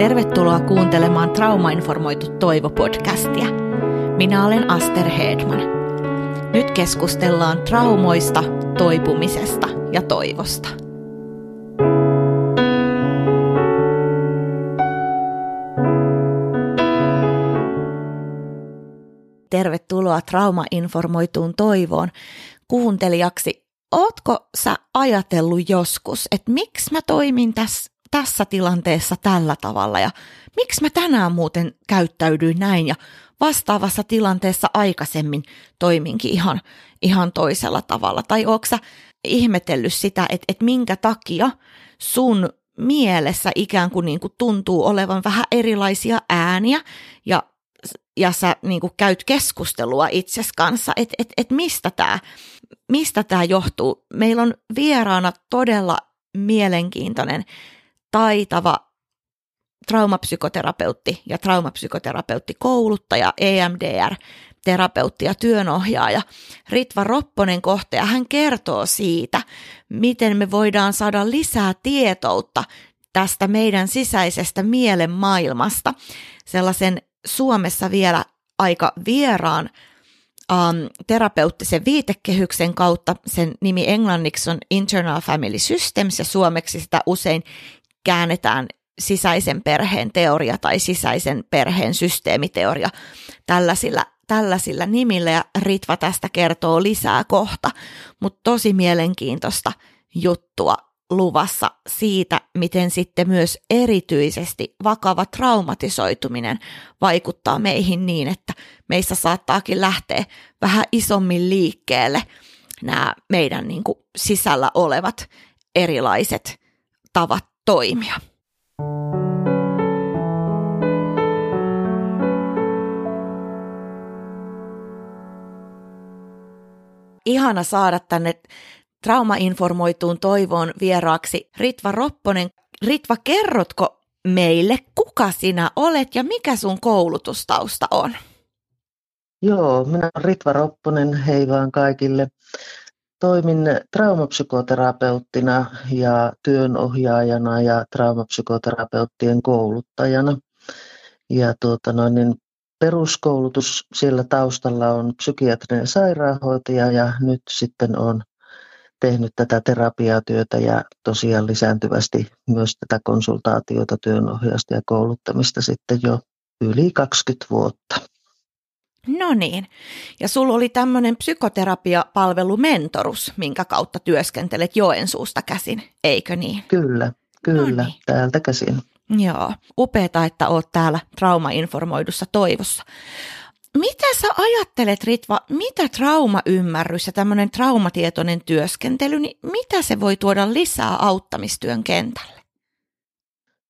Tervetuloa kuuntelemaan Traumainformoitu Toivo-podcastia. Minä olen Aster Hedman. Nyt keskustellaan traumoista, toipumisesta ja toivosta. Tervetuloa traumainformoituun toivoon kuuntelijaksi. Ootko sä ajatellut joskus, että miksi mä toimin tässä tässä tilanteessa tällä tavalla ja miksi mä tänään muuten käyttäydyin näin ja vastaavassa tilanteessa aikaisemmin toiminkin ihan, ihan toisella tavalla. Tai onko sä ihmetellyt sitä, että, että minkä takia sun mielessä ikään kuin, niin kuin tuntuu olevan vähän erilaisia ääniä ja, ja sä niin kuin käyt keskustelua itses kanssa, että et, et mistä tämä mistä tää johtuu. Meillä on vieraana todella mielenkiintoinen taitava traumapsykoterapeutti ja traumapsykoterapeuttikouluttaja, EMDR, terapeutti ja työnohjaaja Ritva Ropponen kohta hän kertoo siitä, miten me voidaan saada lisää tietoutta tästä meidän sisäisestä mielen maailmasta sellaisen Suomessa vielä aika vieraan um, terapeuttisen viitekehyksen kautta. Sen nimi englanniksi on Internal Family Systems ja suomeksi sitä usein käännetään sisäisen perheen teoria tai sisäisen perheen systeemiteoria tällaisilla, tällaisilla nimillä. Ja Ritva tästä kertoo lisää kohta, mutta tosi mielenkiintoista juttua luvassa siitä, miten sitten myös erityisesti vakava traumatisoituminen vaikuttaa meihin niin, että meissä saattaakin lähteä vähän isommin liikkeelle nämä meidän niin kuin sisällä olevat erilaiset tavat toimia. Ihana saada tänne traumainformoituun toivoon vieraaksi Ritva Ropponen. Ritva, kerrotko meille, kuka sinä olet ja mikä sun koulutustausta on? Joo, minä olen Ritva Ropponen, hei vaan kaikille. Toimin traumapsykoterapeuttina ja työnohjaajana ja traumapsykoterapeuttien kouluttajana. Ja tuota noin, niin peruskoulutus siellä taustalla on psykiatrinen sairaanhoitaja ja nyt sitten on tehnyt tätä terapiatyötä ja tosiaan lisääntyvästi myös tätä konsultaatiota, työnohjausta ja kouluttamista sitten jo yli 20 vuotta. No niin. Ja sulla oli tämmöinen psykoterapiapalvelu Mentorus, minkä kautta työskentelet Joensuusta käsin, eikö niin? Kyllä, kyllä, no niin. täältä käsin. Joo, upeeta, että oot täällä traumainformoidussa toivossa. Mitä sä ajattelet, Ritva, mitä traumaymmärrys ja tämmöinen traumatietoinen työskentely, niin mitä se voi tuoda lisää auttamistyön kentälle?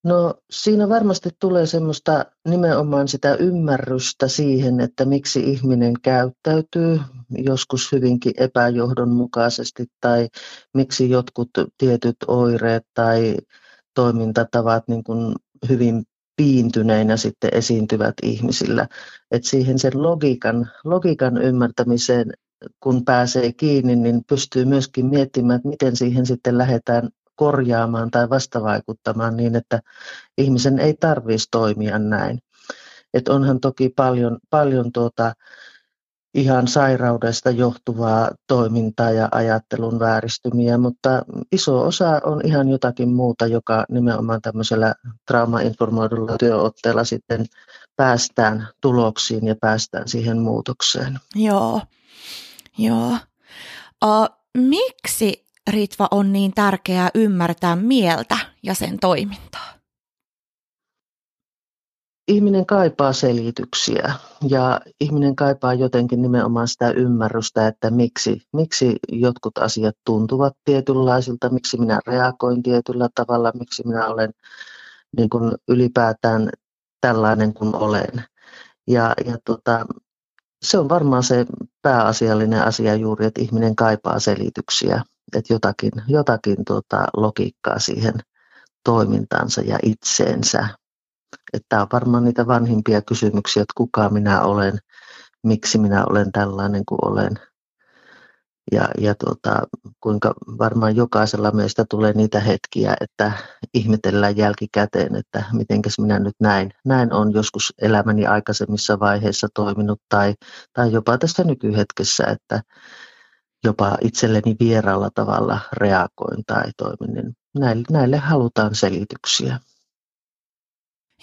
No siinä varmasti tulee semmoista nimenomaan sitä ymmärrystä siihen, että miksi ihminen käyttäytyy joskus hyvinkin epäjohdonmukaisesti tai miksi jotkut tietyt oireet tai toimintatavat niin kuin hyvin piintyneinä sitten esiintyvät ihmisillä. Et siihen sen logiikan, logiikan ymmärtämiseen, kun pääsee kiinni, niin pystyy myöskin miettimään, että miten siihen sitten lähdetään korjaamaan tai vastavaikuttamaan niin, että ihmisen ei tarvitsisi toimia näin. Et onhan toki paljon, paljon tuota, ihan sairaudesta johtuvaa toimintaa ja ajattelun vääristymiä, mutta iso osa on ihan jotakin muuta, joka nimenomaan tämmöisellä traumainformoidulla työotteella sitten päästään tuloksiin ja päästään siihen muutokseen. Joo, joo. Uh, miksi Ritva on niin tärkeää ymmärtää mieltä ja sen toimintaa? Ihminen kaipaa selityksiä ja ihminen kaipaa jotenkin nimenomaan sitä ymmärrystä, että miksi, miksi jotkut asiat tuntuvat tietynlaisilta, miksi minä reagoin tietyllä tavalla, miksi minä olen niin kuin ylipäätään tällainen kuin olen. Ja, ja tota, se on varmaan se pääasiallinen asia juuri, että ihminen kaipaa selityksiä että jotakin, jotakin tuota logiikkaa siihen toimintansa ja itseensä. Tämä on varmaan niitä vanhimpia kysymyksiä, että kuka minä olen, miksi minä olen tällainen kuin olen. Ja, ja tuota, kuinka varmaan jokaisella meistä tulee niitä hetkiä, että ihmetellään jälkikäteen, että mitenkäs minä nyt näin. Näin on joskus elämäni aikaisemmissa vaiheissa toiminut tai, tai jopa tässä nykyhetkessä, että jopa itselleni vieraalla tavalla reagoin tai toimin. Niin näille, näille halutaan selityksiä.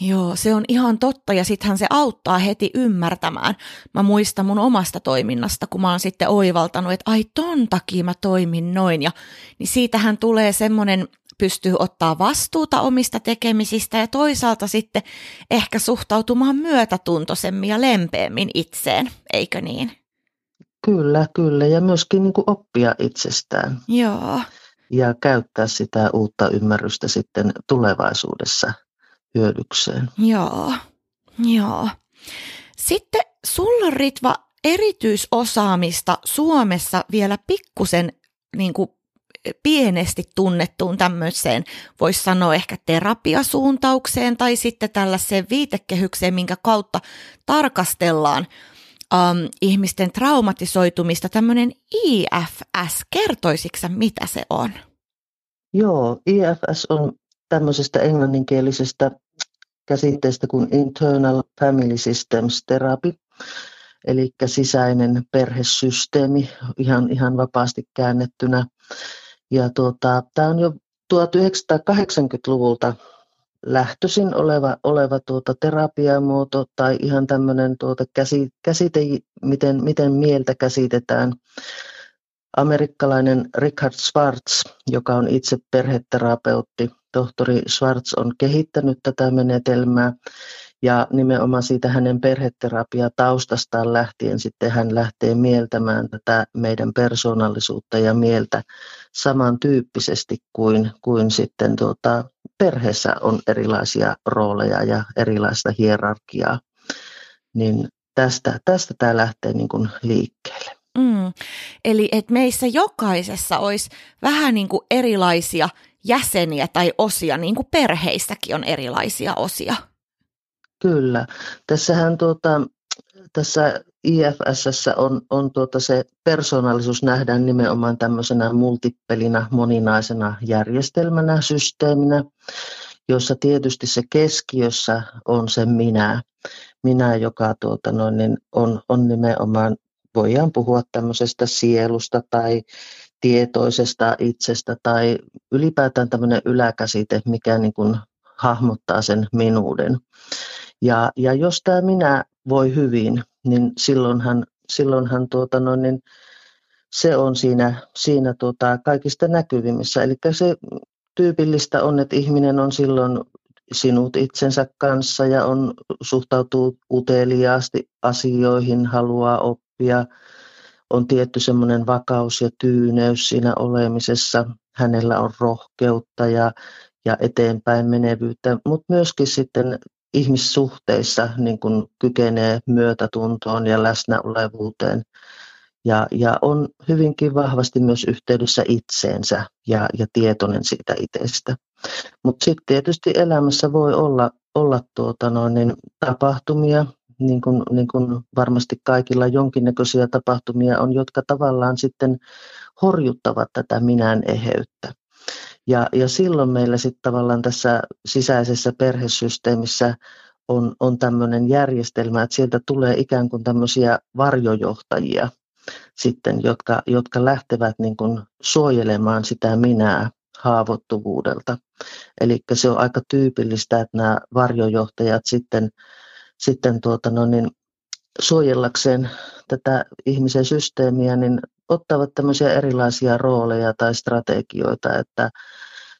Joo, se on ihan totta ja sittenhän se auttaa heti ymmärtämään. Mä muistan mun omasta toiminnasta, kun mä oon sitten oivaltanut, että ai ton takia mä toimin noin. Ja, niin siitähän tulee semmoinen, pystyy ottaa vastuuta omista tekemisistä ja toisaalta sitten ehkä suhtautumaan myötätuntoisemmin ja lempeämmin itseen, eikö niin? Kyllä, kyllä ja myöskin niin kuin oppia itsestään. Joo. Ja käyttää sitä uutta ymmärrystä sitten tulevaisuudessa – hyödykseen. Joo, joo. Sitten sulla Ritva erityisosaamista Suomessa vielä pikkusen niin kuin pienesti tunnettuun tämmöiseen, voisi sanoa ehkä terapiasuuntaukseen tai sitten tällaiseen viitekehykseen, minkä kautta tarkastellaan um, ihmisten traumatisoitumista, tämmöinen IFS. Kertoisitko mitä se on? Joo, IFS on tämmöisestä englanninkielisestä käsitteestä kuin Internal Family Systems Therapy, eli sisäinen perhesysteemi ihan, ihan vapaasti käännettynä. Ja tuota, tämä on jo 1980-luvulta lähtöisin oleva, oleva tuota terapiamuoto tai ihan tämmöinen tuota käsite, miten, miten mieltä käsitetään. Amerikkalainen Richard Schwartz, joka on itse perheterapeutti, tohtori Schwartz on kehittänyt tätä menetelmää ja nimenomaan siitä hänen perheterapia taustastaan lähtien sitten hän lähtee mieltämään tätä meidän persoonallisuutta ja mieltä samantyyppisesti kuin, kuin sitten tuota, perheessä on erilaisia rooleja ja erilaista hierarkiaa. Niin tästä, tästä tämä lähtee niin kuin liikkeelle. Mm. Eli että meissä jokaisessa olisi vähän niin kuin erilaisia jäseniä tai osia, niin kuin perheissäkin on erilaisia osia. Kyllä. Tässähän tuota, tässä IFSS on, on tuota se persoonallisuus nähdään nimenomaan tämmöisenä multippelinä, moninaisena järjestelmänä, systeeminä, jossa tietysti se keskiössä on se minä. Minä, joka tuota noin, niin on, on nimenomaan voidaan puhua tämmöisestä sielusta tai tietoisesta itsestä tai ylipäätään tämmöinen yläkäsite, mikä niin kuin hahmottaa sen minuuden. Ja, ja jos tämä minä voi hyvin, niin silloinhan, silloinhan tuota no, niin se on siinä, siinä tuota kaikista näkyvimmissä. Eli se tyypillistä on, että ihminen on silloin sinut itsensä kanssa ja on, suhtautuu uteliaasti asioihin, haluaa oppia oppia, on tietty semmoinen vakaus ja tyyneys siinä olemisessa, hänellä on rohkeutta ja, ja eteenpäin menevyyttä, mutta myöskin sitten ihmissuhteissa niin kun kykenee myötätuntoon ja läsnäolevuuteen ja, ja on hyvinkin vahvasti myös yhteydessä itseensä ja, ja tietoinen siitä itsestä. Mutta sitten tietysti elämässä voi olla, olla tuota noin, niin tapahtumia, niin kuin, niin kuin varmasti kaikilla jonkinnäköisiä tapahtumia on, jotka tavallaan sitten horjuttavat tätä minän eheyttä. Ja, ja silloin meillä sitten tavallaan tässä sisäisessä perhesysteemissä on, on tämmöinen järjestelmä, että sieltä tulee ikään kuin tämmöisiä varjojohtajia sitten, jotka, jotka lähtevät niin kuin suojelemaan sitä minää haavoittuvuudelta. Eli se on aika tyypillistä, että nämä varjojohtajat sitten sitten tuota, no niin, suojellakseen tätä ihmisen systeemiä, niin ottavat tämmöisiä erilaisia rooleja tai strategioita, että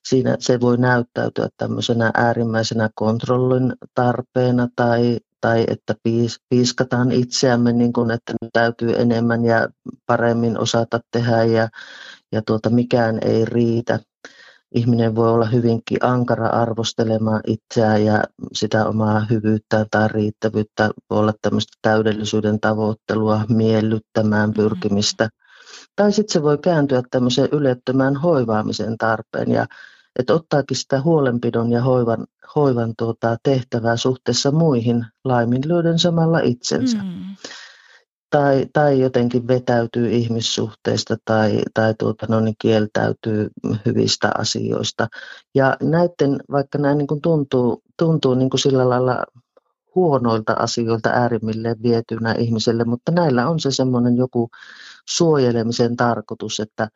siinä se voi näyttäytyä tämmöisenä äärimmäisenä kontrollin tarpeena tai, tai että piis, piiskataan itseämme, niin kuin, että täytyy enemmän ja paremmin osata tehdä ja, ja tuota, mikään ei riitä ihminen voi olla hyvinkin ankara arvostelemaan itseään ja sitä omaa hyvyyttään tai riittävyyttä, voi olla tämmöistä täydellisyyden tavoittelua, miellyttämään pyrkimistä. Mm-hmm. Tai sitten se voi kääntyä tämmöiseen ylettömään hoivaamisen tarpeen ja että ottaakin sitä huolenpidon ja hoivan, hoivan tuota, tehtävää suhteessa muihin laiminlyöden samalla itsensä. Mm. tai, tai jotenkin vetäytyy ihmissuhteista tai, tai tuota, no niin kieltäytyy hyvistä asioista. Ja näiden, vaikka nämä niin kuin tuntuu, tuntuu niin kuin sillä lailla huonoilta asioilta äärimmilleen vietynä ihmiselle, mutta näillä on se semmoinen joku suojelemisen tarkoitus, että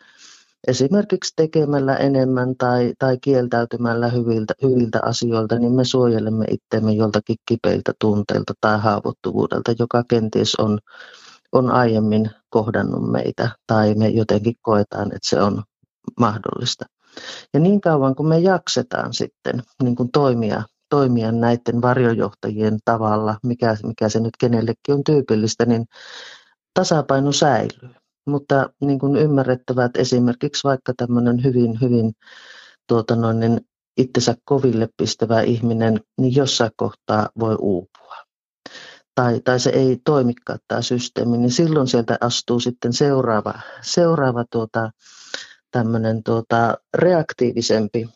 esimerkiksi tekemällä enemmän tai, tai kieltäytymällä hyviltä, hyviltä asioilta, niin me suojelemme itseämme joltakin kipeiltä tunteilta tai haavoittuvuudelta, joka kenties on, on aiemmin kohdannut meitä tai me jotenkin koetaan, että se on mahdollista. Ja niin kauan kuin me jaksetaan sitten niin kuin toimia, toimia näiden varjojohtajien tavalla, mikä, mikä se nyt kenellekin on tyypillistä, niin tasapaino säilyy. Mutta niin kuin ymmärrettävä, että esimerkiksi vaikka tämmöinen hyvin, hyvin tuota noin, niin itsensä koville pistävä ihminen, niin jossain kohtaa voi uupua. Tai, tai se ei toimikaan tämä systeemi, niin silloin sieltä astuu sitten seuraava, seuraava tuota, tämmöinen tuota, reaktiivisempi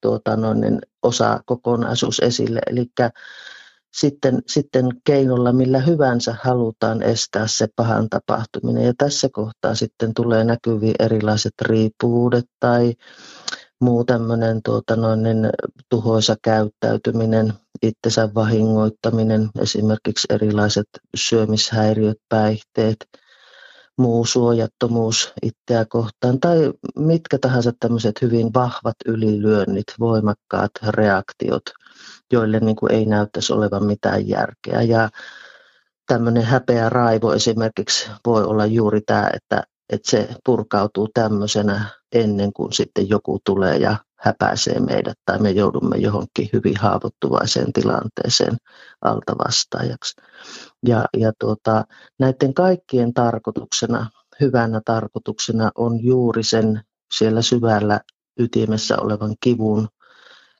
tuota, noin, niin osa kokonaisuus esille. Eli sitten, sitten keinolla millä hyvänsä halutaan estää se pahan tapahtuminen. Ja tässä kohtaa sitten tulee näkyviin erilaiset riippuvuudet tai muu tämmöinen tuota noin, tuhoisa käyttäytyminen, itsensä vahingoittaminen, esimerkiksi erilaiset syömishäiriöt, päihteet, muu suojattomuus itseä kohtaan tai mitkä tahansa tämmöiset hyvin vahvat ylilyönnit, voimakkaat reaktiot – joille niin kuin ei näyttäisi olevan mitään järkeä. Ja tämmöinen häpeä raivo esimerkiksi voi olla juuri tämä, että, että se purkautuu tämmöisenä ennen kuin sitten joku tulee ja häpäisee meidät tai me joudumme johonkin hyvin haavoittuvaiseen tilanteeseen alta vastaajaksi. Ja, ja tuota, näiden kaikkien tarkoituksena, hyvänä tarkoituksena on juuri sen siellä syvällä ytimessä olevan kivun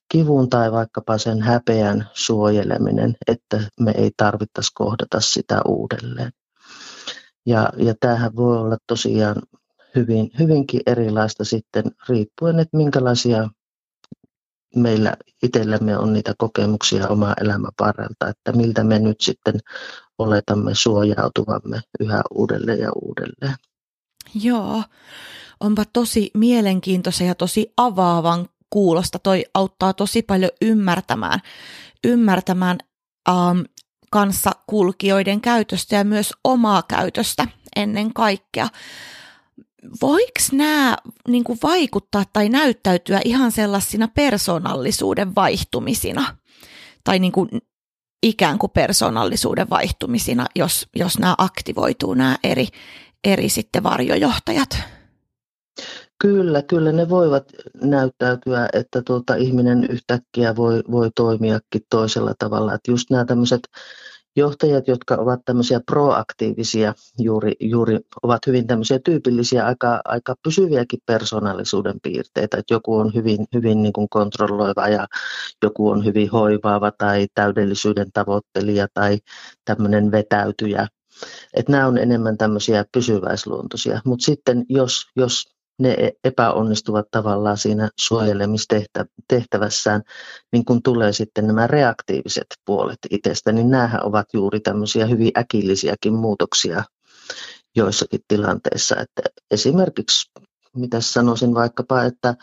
kivun tai vaikkapa sen häpeän suojeleminen, että me ei tarvittaisi kohdata sitä uudelleen. Ja, ja tämähän voi olla tosiaan hyvin, hyvinkin erilaista sitten riippuen, että minkälaisia meillä itsellämme on niitä kokemuksia omaa elämän varrelta, että miltä me nyt sitten oletamme suojautuvamme yhä uudelleen ja uudelleen. Joo, onpa tosi mielenkiintoisen ja tosi avaavan kuulosta. Toi auttaa tosi paljon ymmärtämään, ymmärtämään ähm, kanssa kulkijoiden käytöstä ja myös omaa käytöstä ennen kaikkea. Voiko nämä niin kuin vaikuttaa tai näyttäytyä ihan sellaisina persoonallisuuden vaihtumisina tai niin kuin ikään kuin persoonallisuuden vaihtumisina, jos, jos nämä aktivoituu nämä eri, eri sitten varjojohtajat? Kyllä, kyllä ne voivat näyttäytyä, että tuota, ihminen yhtäkkiä voi, voi toimiakin toisella tavalla. Että just nämä tämmöiset johtajat, jotka ovat tämmöisiä proaktiivisia, juuri, juuri ovat hyvin tämmöisiä tyypillisiä, aika, aika pysyviäkin persoonallisuuden piirteitä. Että joku on hyvin, hyvin niin kuin kontrolloiva ja joku on hyvin hoivaava tai täydellisyyden tavoittelija tai tämmöinen vetäytyjä. Että nämä on enemmän tämmöisiä pysyväisluontoisia. Mutta sitten jos, jos ne e-, epäonnistuvat tavallaan siinä suojelemistehtävässään, niin kun tulee sitten nämä reaktiiviset puolet itsestä, niin näähän ovat juuri tämmöisiä hyvin äkillisiäkin muutoksia joissakin tilanteissa. Että esimerkiksi, mitä sanoisin vaikkapa, että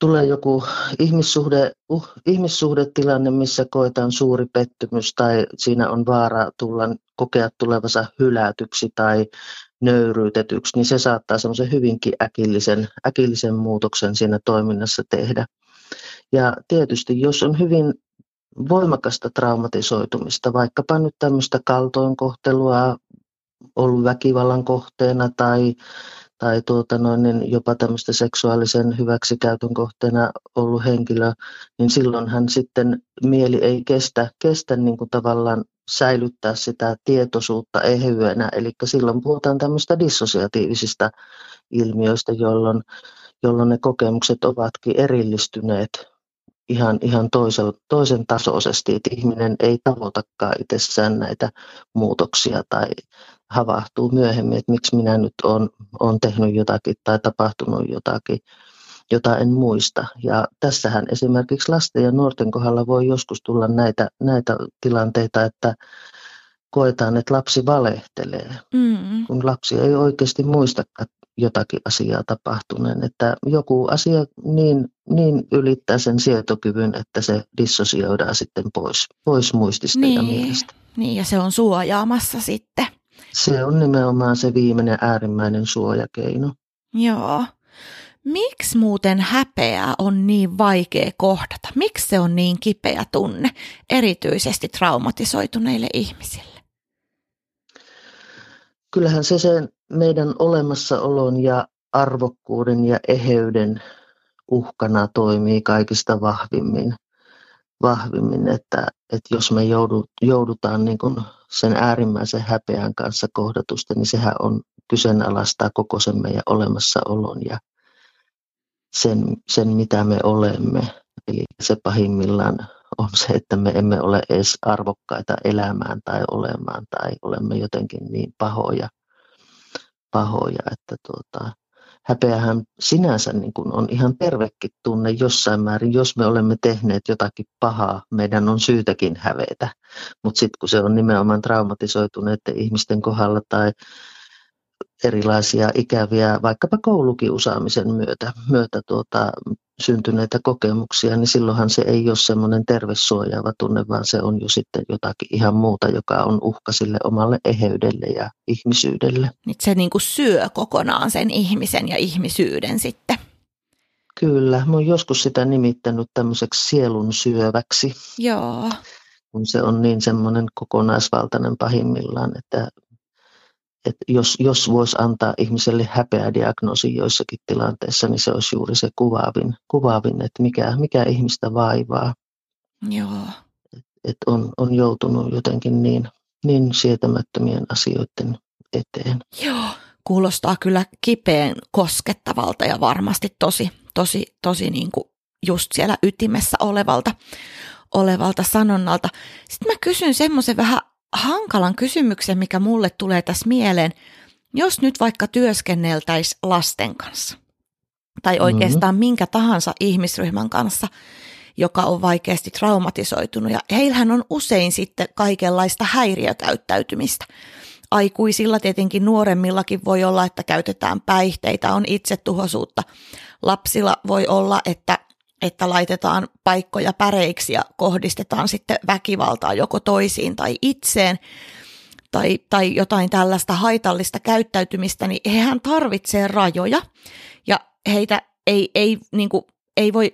tulee joku ihmissuhde, uh, ihmissuhdetilanne, missä koetaan suuri pettymys tai siinä on vaara tulla, kokea tulevansa hylätyksi tai nöyryytetyksi, niin se saattaa semmoisen hyvinkin äkillisen, äkillisen muutoksen siinä toiminnassa tehdä. Ja tietysti jos on hyvin voimakasta traumatisoitumista, vaikkapa nyt tämmöistä kaltoinkohtelua, ollut väkivallan kohteena tai, tai tuota noin, niin jopa tämmöistä seksuaalisen hyväksikäytön kohteena ollut henkilö, niin silloin hän sitten mieli ei kestä, kestä niin kuin tavallaan säilyttää sitä tietoisuutta ehyenä. Eli silloin puhutaan tämmöistä dissosiatiivisista ilmiöistä, jolloin, jolloin ne kokemukset ovatkin erillistyneet ihan, ihan toisen, toisen tasoisesti, että ihminen ei tavoitakaan itsessään näitä muutoksia tai havahtuu myöhemmin, että miksi minä nyt olen, tehnyt jotakin tai tapahtunut jotakin jota en muista. Ja tässähän esimerkiksi lasten ja nuorten kohdalla voi joskus tulla näitä, näitä tilanteita, että koetaan, että lapsi valehtelee, mm. kun lapsi ei oikeasti muista jotakin asiaa tapahtuneen. Että joku asia niin, niin ylittää sen sietokyvyn, että se dissosioidaan sitten pois, pois muistista niin, ja mielestä. Niin, ja se on suojaamassa sitten. Se on nimenomaan se viimeinen äärimmäinen suojakeino. Joo. Miksi muuten häpeää on niin vaikea kohdata? Miksi se on niin kipeä tunne, erityisesti traumatisoituneille ihmisille? Kyllähän se sen meidän olemassaolon ja arvokkuuden ja eheyden uhkana toimii kaikista vahvimmin, vahvimmin että, että jos me joudut, joudutaan niin kuin sen äärimmäisen häpeän kanssa kohdatusta, niin sehän on kyseenalaistaa koko sen meidän olemassaolon ja sen, sen, mitä me olemme. Eli se pahimmillaan on se, että me emme ole edes arvokkaita elämään tai olemaan tai olemme jotenkin niin pahoja, pahoja että tuota, häpeähän sinänsä niin kuin on ihan tervekin tunne jossain määrin. Jos me olemme tehneet jotakin pahaa, meidän on syytäkin hävetä. Mutta sitten kun se on nimenomaan traumatisoituneiden ihmisten kohdalla tai erilaisia ikäviä, vaikkapa koulukiusaamisen myötä, myötä tuota, syntyneitä kokemuksia, niin silloinhan se ei ole semmoinen tervesuojaava tunne, vaan se on jo sitten jotakin ihan muuta, joka on uhka sille omalle eheydelle ja ihmisyydelle. Nyt se niin kuin syö kokonaan sen ihmisen ja ihmisyyden sitten. Kyllä, mä oon joskus sitä nimittänyt tämmöiseksi sielun syöväksi. Joo. Kun se on niin semmoinen kokonaisvaltainen pahimmillaan, että että jos, jos voisi antaa ihmiselle häpeädiagnoosi joissakin tilanteissa, niin se olisi juuri se kuvaavin, kuvaavin että mikä, mikä ihmistä vaivaa. Joo. Et, et on, on joutunut jotenkin niin, niin sietämättömien asioiden eteen. Joo, kuulostaa kyllä kipeen koskettavalta ja varmasti tosi, tosi, tosi niin kuin just siellä ytimessä olevalta, olevalta sanonnalta. Sitten mä kysyn semmoisen vähän hankalan kysymyksen, mikä mulle tulee tässä mieleen, jos nyt vaikka työskenneltäisiin lasten kanssa tai mm-hmm. oikeastaan mm-hmm. minkä tahansa ihmisryhmän kanssa, joka on vaikeasti traumatisoitunut. Ja heillähän on usein sitten kaikenlaista häiriökäyttäytymistä. Aikuisilla tietenkin nuoremmillakin voi olla, että käytetään päihteitä, on itsetuhoisuutta. Lapsilla voi olla, että että laitetaan paikkoja päreiksi ja kohdistetaan sitten väkivaltaa joko toisiin tai itseen tai, tai jotain tällaista haitallista käyttäytymistä, niin hehän tarvitsee rajoja. Ja heitä ei, ei, niin kuin, ei voi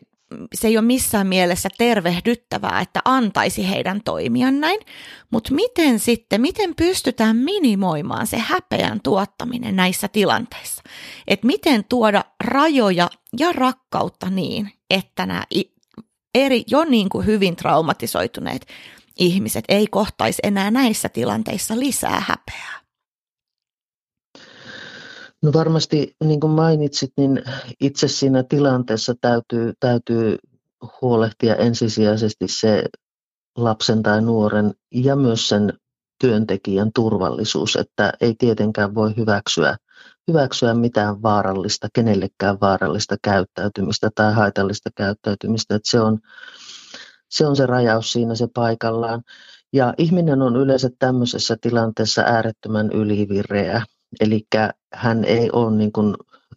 se ei ole missään mielessä tervehdyttävää, että antaisi heidän toimia näin, mutta miten sitten, miten pystytään minimoimaan se häpeän tuottaminen näissä tilanteissa? Että miten tuoda rajoja ja rakkautta niin, että nämä eri, jo niin kuin hyvin traumatisoituneet ihmiset ei kohtaisi enää näissä tilanteissa lisää häpeää? No varmasti, niin kuin mainitsit, niin itse siinä tilanteessa täytyy, täytyy huolehtia ensisijaisesti se lapsen tai nuoren ja myös sen työntekijän turvallisuus, että ei tietenkään voi hyväksyä, hyväksyä mitään vaarallista, kenellekään vaarallista käyttäytymistä tai haitallista käyttäytymistä, että se on, se on se rajaus siinä se paikallaan. Ja ihminen on yleensä tämmöisessä tilanteessa äärettömän ylivireä, Eli hän ei ole niin kuin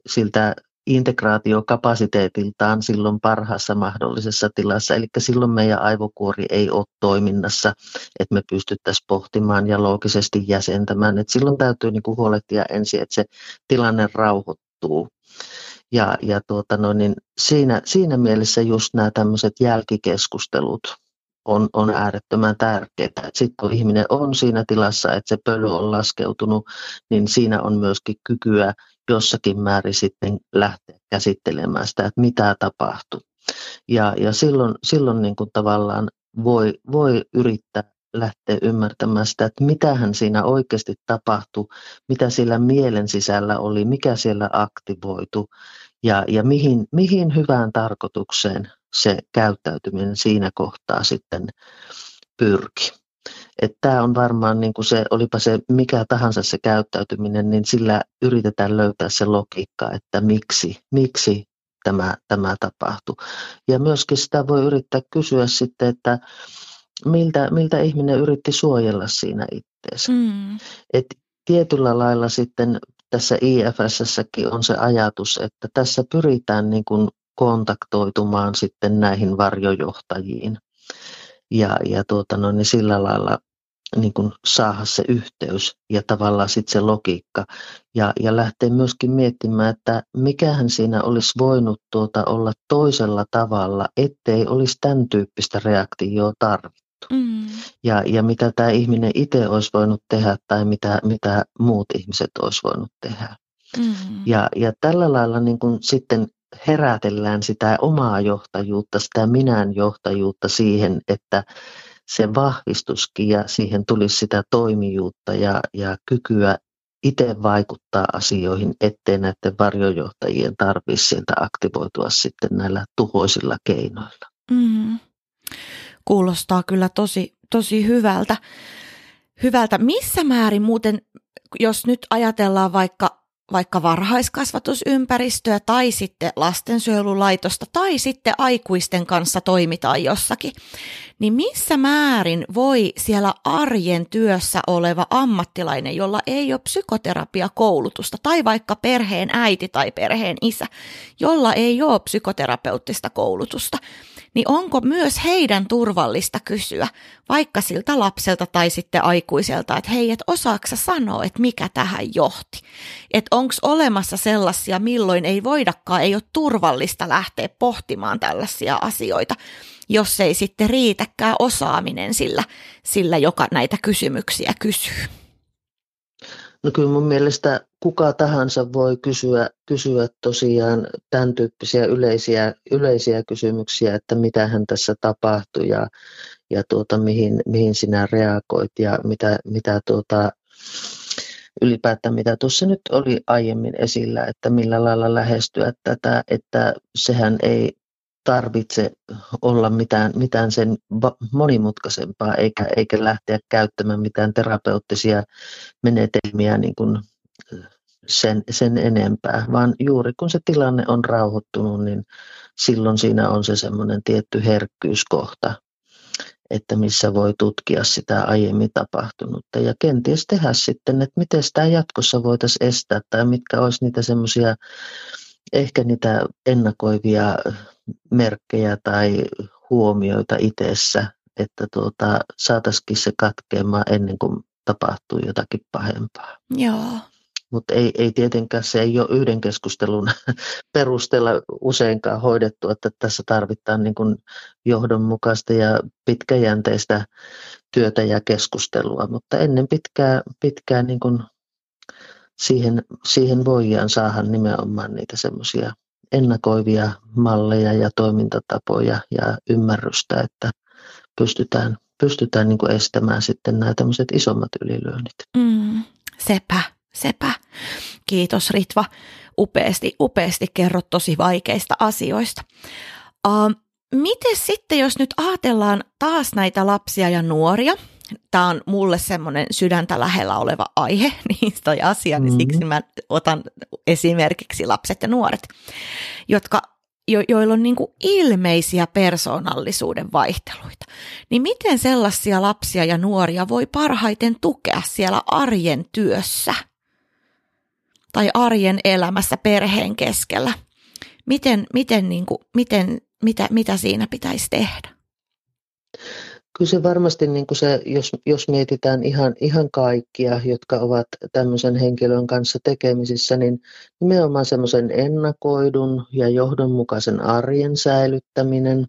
siltä integraatiokapasiteetiltaan silloin parhaassa mahdollisessa tilassa. Eli silloin meidän aivokuori ei ole toiminnassa, että me pystyttäisiin pohtimaan ja loogisesti jäsentämään. Et silloin täytyy niin kuin huolehtia ensin, että se tilanne rauhoittuu. Ja, ja tuota no, niin siinä, siinä mielessä just nämä tämmöiset jälkikeskustelut on, on äärettömän tärkeää. Sitten kun ihminen on siinä tilassa, että se pöly on laskeutunut, niin siinä on myöskin kykyä jossakin määrin sitten lähteä käsittelemään sitä, että mitä tapahtuu. Ja, ja silloin, silloin niin kuin tavallaan voi, voi yrittää lähteä ymmärtämään sitä, että mitä hän siinä oikeasti tapahtui, mitä siellä mielen sisällä oli, mikä siellä aktivoitu ja, ja mihin, mihin hyvään tarkoitukseen se käyttäytyminen siinä kohtaa sitten pyrki. Että tämä on varmaan niin kuin se, olipa se mikä tahansa se käyttäytyminen, niin sillä yritetään löytää se logiikka, että miksi, miksi tämä, tämä tapahtuu. Ja myöskin sitä voi yrittää kysyä sitten, että, miltä, miltä ihminen yritti suojella siinä itseensä. Mm. Et tietyllä lailla sitten tässä IFSssäkin on se ajatus, että tässä pyritään niin kuin kontaktoitumaan sitten näihin varjojohtajiin ja, ja tuota no, niin sillä lailla niin kuin saada se yhteys ja tavallaan sitten se logiikka. Ja, ja lähtee myöskin miettimään, että mikähän siinä olisi voinut tuota olla toisella tavalla, ettei olisi tämän tyyppistä reaktioa tarvittu. Mm. Ja, ja mitä tämä ihminen itse olisi voinut tehdä tai mitä, mitä muut ihmiset olisi voinut tehdä. Mm. Ja, ja tällä lailla niin kun sitten herätellään sitä omaa johtajuutta, sitä minän johtajuutta siihen, että se vahvistuskin ja siihen tulisi sitä toimijuutta ja, ja kykyä itse vaikuttaa asioihin, ettei näiden varjojohtajien tarvitse sieltä aktivoitua sitten näillä tuhoisilla keinoilla. Mm. Kuulostaa kyllä tosi, tosi hyvältä. hyvältä. Missä määrin muuten, jos nyt ajatellaan vaikka vaikka varhaiskasvatusympäristöä tai sitten lastensuojelulaitosta tai sitten aikuisten kanssa toimitaan jossakin, niin missä määrin voi siellä arjen työssä oleva ammattilainen, jolla ei ole psykoterapiakoulutusta tai vaikka perheen äiti tai perheen isä, jolla ei ole psykoterapeuttista koulutusta, niin onko myös heidän turvallista kysyä vaikka siltä lapselta tai sitten aikuiselta, että hei, et osaaksa sanoa, että mikä tähän johti. Että onko olemassa sellaisia, milloin ei voidakaan, ei ole turvallista lähteä pohtimaan tällaisia asioita, jos ei sitten riitäkään osaaminen sillä, sillä joka näitä kysymyksiä kysyy. No kyllä mun mielestä kuka tahansa voi kysyä, kysyä tosiaan tämän tyyppisiä yleisiä, yleisiä kysymyksiä, että mitä hän tässä tapahtui ja, ja tuota, mihin, mihin sinä reagoit ja mitä, mitä tuota, ylipäätään mitä tuossa nyt oli aiemmin esillä, että millä lailla lähestyä tätä, että sehän ei tarvitse olla mitään, mitään sen monimutkaisempaa eikä, eikä lähteä käyttämään mitään terapeuttisia menetelmiä niin kuin sen, sen enempää, vaan juuri kun se tilanne on rauhoittunut, niin silloin siinä on se semmoinen tietty herkkyyskohta, että missä voi tutkia sitä aiemmin tapahtunutta ja kenties tehdä sitten, että miten sitä jatkossa voitaisiin estää tai mitkä olisi niitä semmoisia ehkä niitä ennakoivia merkkejä tai huomioita itsessä, että tuota, saataisiin se katkeamaan ennen kuin tapahtuu jotakin pahempaa. Joo. Mutta ei, ei tietenkään se ei ole yhden keskustelun perusteella useinkaan hoidettu, että tässä tarvitaan niin kuin johdonmukaista ja pitkäjänteistä työtä ja keskustelua, mutta ennen pitkää, pitkää niin kuin siihen, siihen voidaan saada nimenomaan niitä semmoisia ennakoivia malleja ja toimintatapoja ja ymmärrystä, että pystytään, pystytään niin kuin estämään sitten nämä tämmöiset isommat ylilyönnit. Mm, sepä, sepä. Kiitos Ritva. Upeasti, upeasti kerrot tosi vaikeista asioista. Uh, miten sitten, jos nyt ajatellaan taas näitä lapsia ja nuoria, tämä on mulle semmoinen sydäntä lähellä oleva aihe, niin toi asia, niin mm-hmm. siksi mä otan esimerkiksi lapset ja nuoret, jotka jo, joilla on niin kuin ilmeisiä persoonallisuuden vaihteluita. Niin miten sellaisia lapsia ja nuoria voi parhaiten tukea siellä arjen työssä tai arjen elämässä perheen keskellä? Miten, miten, niin kuin, miten, mitä, mitä siinä pitäisi tehdä? Kyllä se varmasti, niin kuin se, jos, jos mietitään ihan, ihan kaikkia, jotka ovat tämmöisen henkilön kanssa tekemisissä, niin nimenomaan semmoisen ennakoidun ja johdonmukaisen arjen säilyttäminen,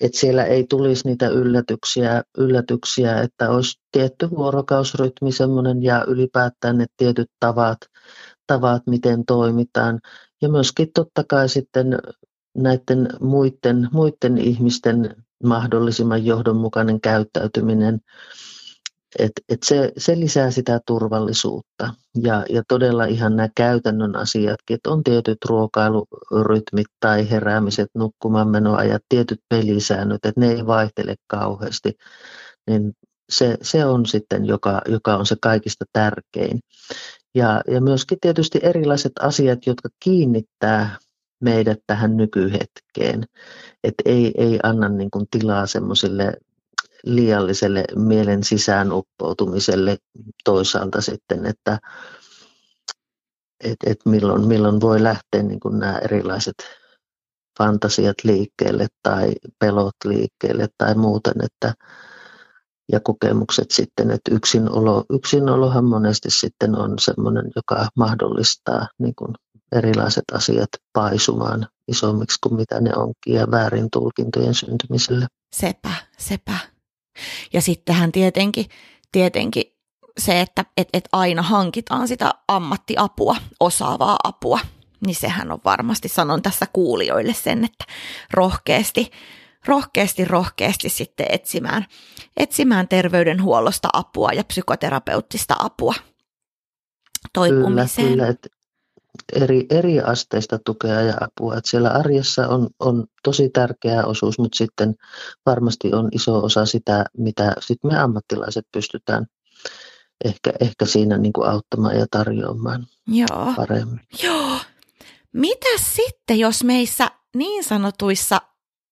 että siellä ei tulisi niitä yllätyksiä, yllätyksiä että olisi tietty vuorokausrytmi semmoinen ja ylipäätään ne tietyt tavat, tavat, miten toimitaan. Ja myöskin totta kai sitten näiden muiden, muiden ihmisten mahdollisimman johdonmukainen käyttäytyminen. Et, et se, se lisää sitä turvallisuutta ja, ja todella ihan nämä käytännön asiatkin, että on tietyt ruokailurytmit tai heräämiset, nukkumaanmenoajat, tietyt pelisäännöt, että ne ei vaihtele kauheasti, niin se, se on sitten, joka, joka on se kaikista tärkein. Ja, ja myöskin tietysti erilaiset asiat, jotka kiinnittää meidät tähän nykyhetkeen. Että ei, ei anna niin kuin tilaa semmoisille liialliselle mielen sisään uppoutumiselle toisaalta sitten, että et, et milloin, milloin voi lähteä niin kuin nämä erilaiset fantasiat liikkeelle tai pelot liikkeelle tai muuten, että ja kokemukset sitten, että yksinolo, yksinolohan monesti sitten on sellainen, joka mahdollistaa niin kuin erilaiset asiat paisumaan isommiksi kuin mitä ne onkin ja väärin tulkintojen syntymiselle. Sepä, sepä. Ja sittenhän tietenkin, tietenkin se, että et, et aina hankitaan sitä ammattiapua, osaavaa apua, niin sehän on varmasti, sanon tässä kuulijoille sen, että rohkeasti, rohkeasti, rohkeasti sitten etsimään, etsimään terveydenhuollosta apua ja psykoterapeuttista apua toipumiseen. Kyllä, kyllä. Et eri, eri asteista tukea ja apua. Et siellä arjessa on, on tosi tärkeä osuus, mutta sitten varmasti on iso osa sitä, mitä sit me ammattilaiset pystytään ehkä, ehkä siinä niin kuin auttamaan ja tarjoamaan Joo. paremmin. Joo. Mitä sitten, jos meissä niin sanotuissa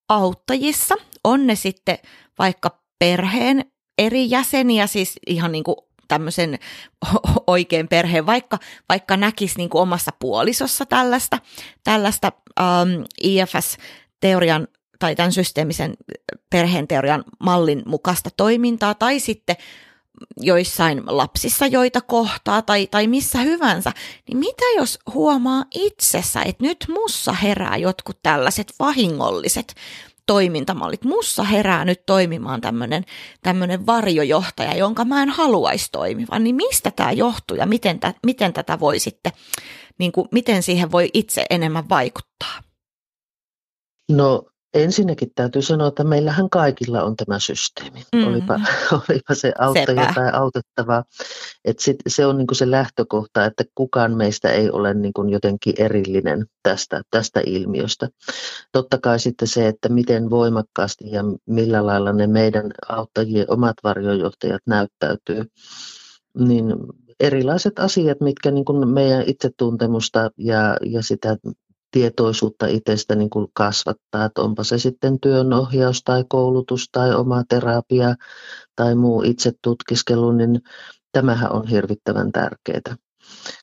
auttajissa on ne sitten vaikka perheen eri jäseniä, siis ihan niin kuin tämmöisen oikein perheen, vaikka, vaikka näkisi niin kuin omassa puolisossa tällaista, tällaista um, IFS-teorian tai tämän systeemisen perheen teorian mallin mukaista toimintaa, tai sitten joissain lapsissa, joita kohtaa tai, tai missä hyvänsä, niin mitä jos huomaa itsessä, että nyt mussa herää jotkut tällaiset vahingolliset toimintamallit. Mussa herää nyt toimimaan tämmöinen tämmönen varjojohtaja, jonka mä en haluaisi toimivan. Niin mistä tämä johtuu ja miten, tä, miten tätä voi sitten, niin kuin, miten siihen voi itse enemmän vaikuttaa? No Ensinnäkin täytyy sanoa, että meillähän kaikilla on tämä systeemi, mm-hmm. olipa, olipa se auttaja Sepä. tai autettava. Et sit se on niinku se lähtökohta, että kukaan meistä ei ole niinku jotenkin erillinen tästä, tästä ilmiöstä. Totta kai sitten se, että miten voimakkaasti ja millä lailla ne meidän auttajien omat varjojohtajat näyttäytyy, niin erilaiset asiat, mitkä niin kuin meidän itsetuntemusta ja, ja sitä tietoisuutta itsestä niin kuin kasvattaa, että onpa se sitten työnohjaus tai koulutus tai oma terapia tai muu itsetutkiskelu, niin tämähän on hirvittävän tärkeää.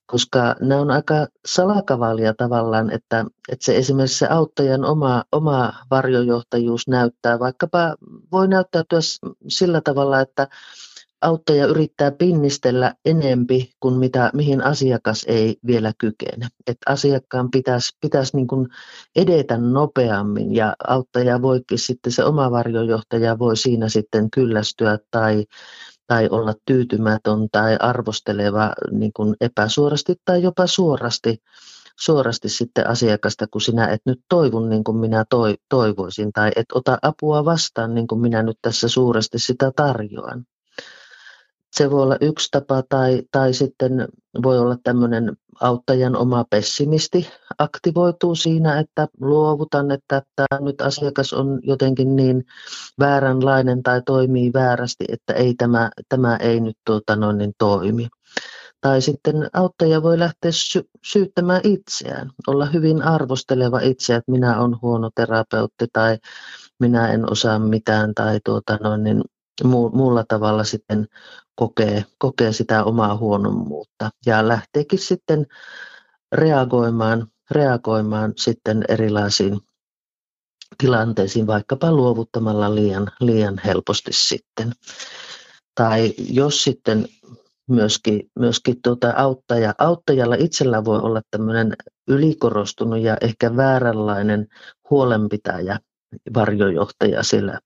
Koska nämä on aika salakavalia tavallaan, että, että se esimerkiksi se auttajan oma, oma varjojohtajuus näyttää, vaikkapa voi näyttäytyä sillä tavalla, että auttaja yrittää pinnistellä enempi kuin mitä, mihin asiakas ei vielä kykene. Et asiakkaan pitäisi, pitäisi niin kuin edetä nopeammin ja auttaja voikin sitten, se oma varjojohtaja voi siinä sitten kyllästyä tai, tai olla tyytymätön tai arvosteleva niin kuin epäsuorasti tai jopa suorasti suorasti sitten asiakasta, kun sinä et nyt toivu niin kuin minä toi, toivoisin tai et ota apua vastaan niin kuin minä nyt tässä suuresti sitä tarjoan. Se voi olla yksi tapa tai, tai sitten voi olla tämmöinen auttajan oma pessimisti aktivoituu siinä, että luovutan, että tämä nyt asiakas on jotenkin niin vääränlainen tai toimii väärästi, että ei tämä, tämä ei nyt tuota noin, niin toimi. Tai sitten auttaja voi lähteä sy- syyttämään itseään, olla hyvin arvosteleva itse, että minä olen huono terapeutti tai minä en osaa mitään tai tuota noin, niin muulla tavalla sitten kokee, kokee sitä omaa huonommuutta ja lähteekin sitten reagoimaan, reagoimaan sitten erilaisiin tilanteisiin, vaikkapa luovuttamalla liian, liian helposti sitten. Tai jos sitten myöskin, myöskin tuota auttaja, auttajalla itsellä voi olla tämmöinen ylikorostunut ja ehkä vääränlainen huolenpitäjä varjojohtaja siellä,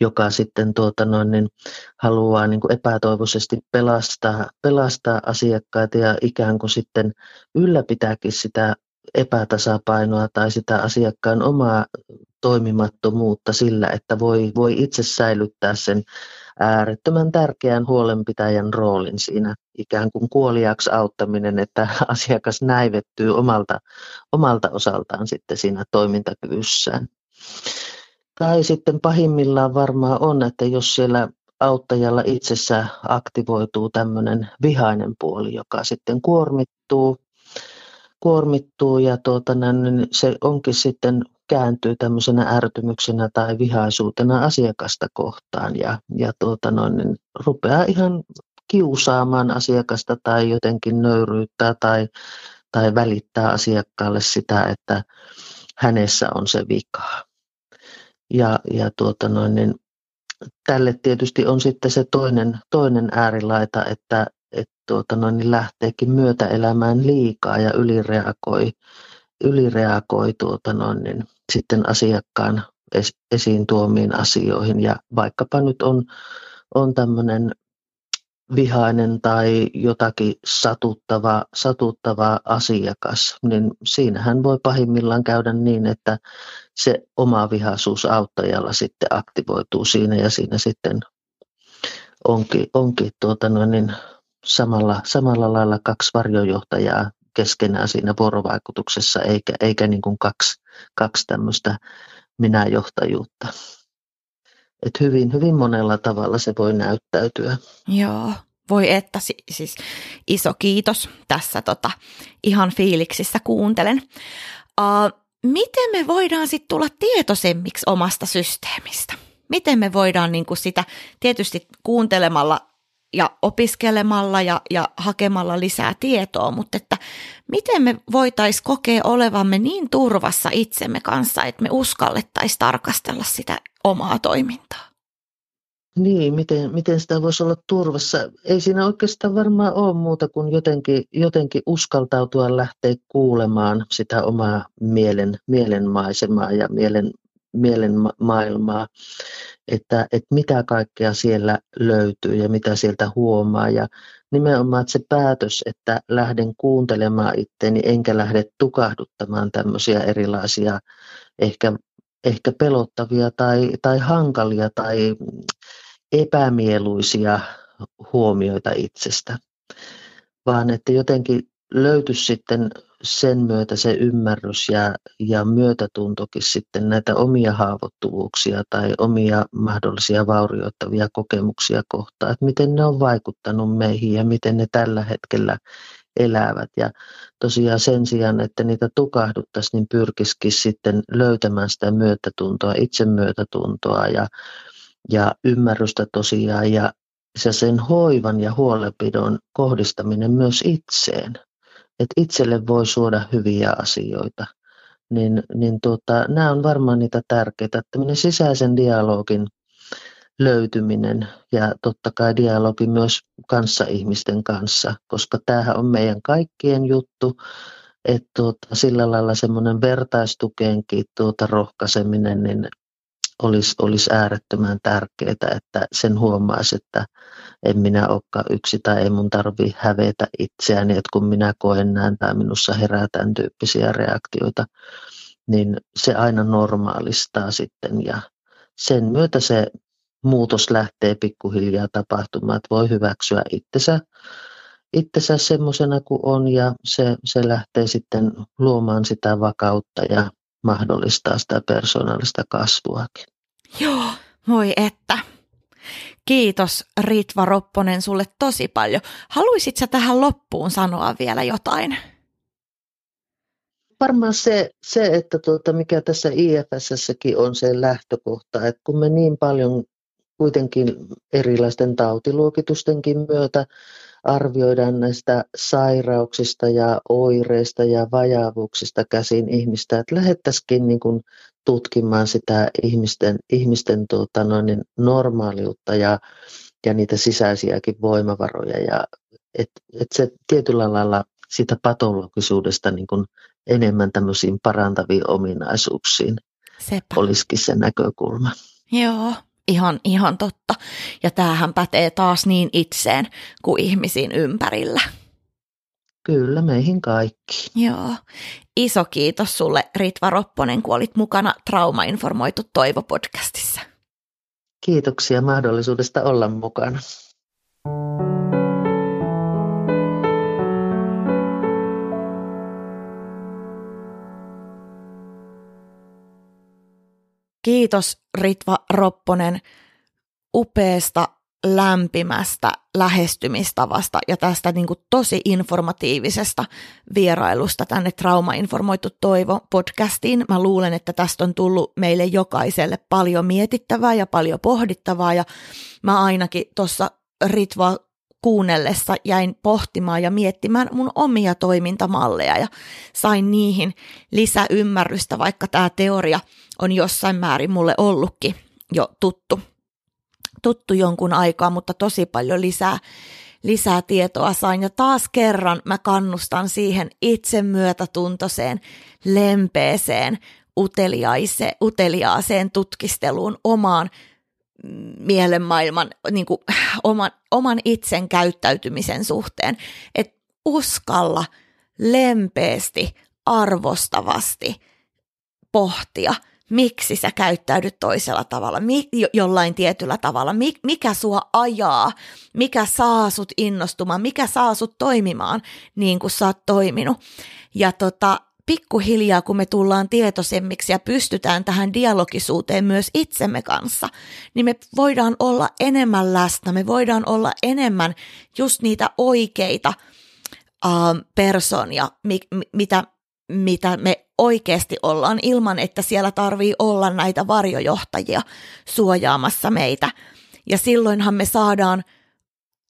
joka sitten tuota noin, niin haluaa niin kuin epätoivoisesti pelastaa, pelastaa asiakkaita ja ikään kuin sitten ylläpitääkin sitä epätasapainoa tai sitä asiakkaan omaa toimimattomuutta sillä, että voi, voi itse säilyttää sen äärettömän tärkeän huolenpitäjän roolin siinä ikään kuin kuoliaksi auttaminen, että asiakas näivettyy omalta, omalta osaltaan sitten siinä toimintakyvyssään. Tai sitten pahimmillaan varmaan on, että jos siellä auttajalla itsessä aktivoituu tämmöinen vihainen puoli, joka sitten kuormittuu, kuormittuu ja tuota, niin se onkin sitten kääntyy tämmöisenä ärtymyksenä tai vihaisuutena asiakasta kohtaan ja, ja tuota noin, niin rupeaa ihan kiusaamaan asiakasta tai jotenkin nöyryyttää tai, tai välittää asiakkaalle sitä, että hänessä on se vika. Ja, ja tuota noin, niin tälle tietysti on sitten se toinen, toinen äärilaita, että et tuota noin, niin lähteekin myötäelämään liikaa ja ylireagoi, ylireagoi tuota noin, niin sitten asiakkaan es, esiin tuomiin asioihin. Ja vaikkapa nyt on, on tämmöinen vihainen tai jotakin satuttava, satuttava asiakas, niin siinähän voi pahimmillaan käydä niin, että se oma vihaisuus auttajalla sitten aktivoituu siinä ja siinä sitten onkin, onkin tuota noin, niin samalla, samalla lailla kaksi varjojohtajaa keskenään siinä vuorovaikutuksessa, eikä, eikä niin kuin kaksi, kaksi tämmöistä minäjohtajuutta. Et hyvin, hyvin monella tavalla se voi näyttäytyä. Joo, voi että, siis iso kiitos tässä tota, ihan fiiliksissä kuuntelen. Uh, miten me voidaan sitten tulla tietoisemmiksi omasta systeemistä? Miten me voidaan niin kuin sitä tietysti kuuntelemalla ja opiskelemalla ja, ja hakemalla lisää tietoa, mutta että miten me voitaisiin kokea olevamme niin turvassa itsemme kanssa, että me uskallettaisiin tarkastella sitä omaa toimintaa? Niin, miten, miten sitä voisi olla turvassa? Ei siinä oikeastaan varmaan ole muuta kuin jotenkin, jotenkin uskaltautua lähteä kuulemaan sitä omaa mielen, mielenmaisemaa ja mielen, mielen maailmaa, että, että mitä kaikkea siellä löytyy ja mitä sieltä huomaa. Ja nimenomaan että se päätös, että lähden kuuntelemaan itteeni enkä lähde tukahduttamaan tämmöisiä erilaisia ehkä, ehkä pelottavia tai, tai hankalia tai epämieluisia huomioita itsestä, vaan että jotenkin löytyisi sitten sen myötä se ymmärrys ja, ja myötätuntokin sitten näitä omia haavoittuvuuksia tai omia mahdollisia vaurioittavia kokemuksia kohtaan, että miten ne on vaikuttanut meihin ja miten ne tällä hetkellä elävät. Ja tosiaan sen sijaan, että niitä tukahduttaisiin, niin pyrkisikin sitten löytämään sitä myötätuntoa, itsemyötätuntoa ja, ja ymmärrystä tosiaan. Ja se sen hoivan ja huolenpidon kohdistaminen myös itseen että itselle voi suoda hyviä asioita. Niin, niin tuota, nämä on varmaan niitä tärkeitä. Tämmöinen sisäisen dialogin löytyminen ja totta kai dialogi myös kanssaihmisten kanssa, koska tämähän on meidän kaikkien juttu, että tuota, sillä lailla semmoinen vertaistukeenkin tuota rohkaiseminen niin olisi, olisi äärettömän tärkeää, että sen huomaisi, että en minä olekaan yksi tai ei mun tarvi hävetä itseäni, että kun minä koen näin tai minussa herää tämän tyyppisiä reaktioita, niin se aina normaalistaa sitten. Ja sen myötä se muutos lähtee pikkuhiljaa tapahtumaan, että voi hyväksyä itsensä, itsensä semmoisena kuin on ja se, se lähtee sitten luomaan sitä vakautta ja mahdollistaa sitä persoonallista kasvuakin. Joo, voi että. Kiitos Ritva Ropponen sulle tosi paljon. Haluaisit sä tähän loppuun sanoa vielä jotain? Varmaan se, se että tuota, mikä tässä IFSssäkin on se lähtökohta, että kun me niin paljon kuitenkin erilaisten tautiluokitustenkin myötä arvioidaan näistä sairauksista ja oireista ja vajaavuuksista käsin ihmistä, että lähettäisikin niin kuin tutkimaan sitä ihmisten, ihmisten tuota noin, niin normaaliutta ja, ja niitä sisäisiäkin voimavaroja. Ja et, et se tietyllä lailla sitä patologisuudesta niin kuin enemmän tämmöisiin parantaviin ominaisuuksiin Sepä. olisikin se näkökulma. Joo, ihan, ihan totta. Ja tämähän pätee taas niin itseen kuin ihmisiin ympärillä. Kyllä, meihin kaikki. Joo. Iso kiitos sulle Ritva Ropponen, kun olit mukana Trauma-informoitu Toivo-podcastissa. Kiitoksia mahdollisuudesta olla mukana. Kiitos Ritva Ropponen upeasta, lämpimästä lähestymistavasta ja tästä niin kuin tosi informatiivisesta vierailusta tänne Trauma-informoitu Toivo podcastiin. Mä luulen, että tästä on tullut meille jokaiselle paljon mietittävää ja paljon pohdittavaa ja mä ainakin tuossa Ritva kuunnellessa jäin pohtimaan ja miettimään mun omia toimintamalleja ja sain niihin lisäymmärrystä, vaikka tämä teoria on jossain määrin mulle ollutkin jo tuttu, tuttu jonkun aikaa, mutta tosi paljon lisää, lisää tietoa sain. Ja taas kerran mä kannustan siihen itsemyötätuntoiseen, lempeeseen, uteliaaseen tutkisteluun omaan mielenmaailman, niin kuin, oman, oman itsen käyttäytymisen suhteen. Että uskalla lempeästi, arvostavasti pohtia, miksi sä käyttäydyt toisella tavalla, mi, jollain tietyllä tavalla, mi, mikä sua ajaa, mikä saa sut innostumaan, mikä saa sut toimimaan niin kuin sä oot toiminut. Ja tota, pikkuhiljaa, kun me tullaan tietoisemmiksi ja pystytään tähän dialogisuuteen myös itsemme kanssa, niin me voidaan olla enemmän läsnä, me voidaan olla enemmän just niitä oikeita uh, personia, mi- mitä, mitä me oikeasti ollaan ilman, että siellä tarvii olla näitä varjojohtajia suojaamassa meitä. Ja silloinhan me saadaan,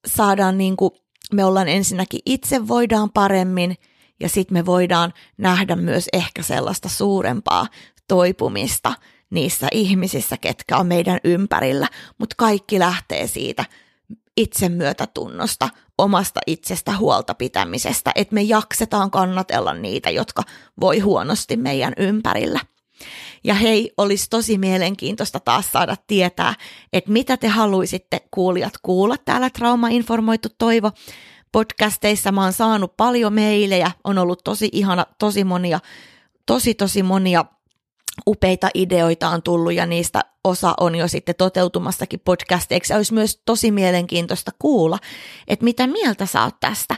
saadaan niin kuin, me ollaan ensinnäkin itse voidaan paremmin – ja sitten me voidaan nähdä myös ehkä sellaista suurempaa toipumista niissä ihmisissä, ketkä on meidän ympärillä, mutta kaikki lähtee siitä itsemyötätunnosta, omasta itsestä huolta pitämisestä, että me jaksetaan kannatella niitä, jotka voi huonosti meidän ympärillä. Ja hei, olisi tosi mielenkiintoista taas saada tietää, että mitä te haluaisitte kuulijat kuulla täällä Trauma-informoitu Toivo podcasteissa. Mä oon saanut paljon meilejä, on ollut tosi ihana, tosi monia, tosi tosi monia upeita ideoita on tullut ja niistä osa on jo sitten toteutumassakin podcasteiksi. Olisi myös tosi mielenkiintoista kuulla, että mitä mieltä sä oot tästä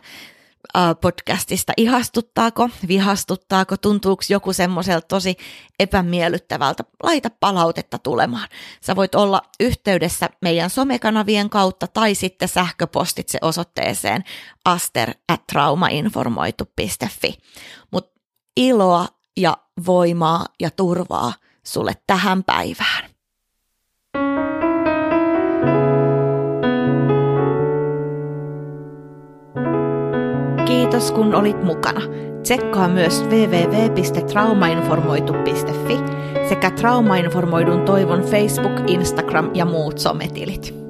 podcastista. Ihastuttaako, vihastuttaako, tuntuuko joku semmoiselta tosi epämiellyttävältä? Laita palautetta tulemaan. Sä voit olla yhteydessä meidän somekanavien kautta tai sitten sähköpostitse osoitteeseen aster at traumainformoitu.fi. Mutta iloa ja voimaa ja turvaa sulle tähän päivään. Kiitos kun olit mukana. Tsekkaa myös www.traumainformoitu.fi sekä Traumainformoidun toivon Facebook, Instagram ja muut sometilit.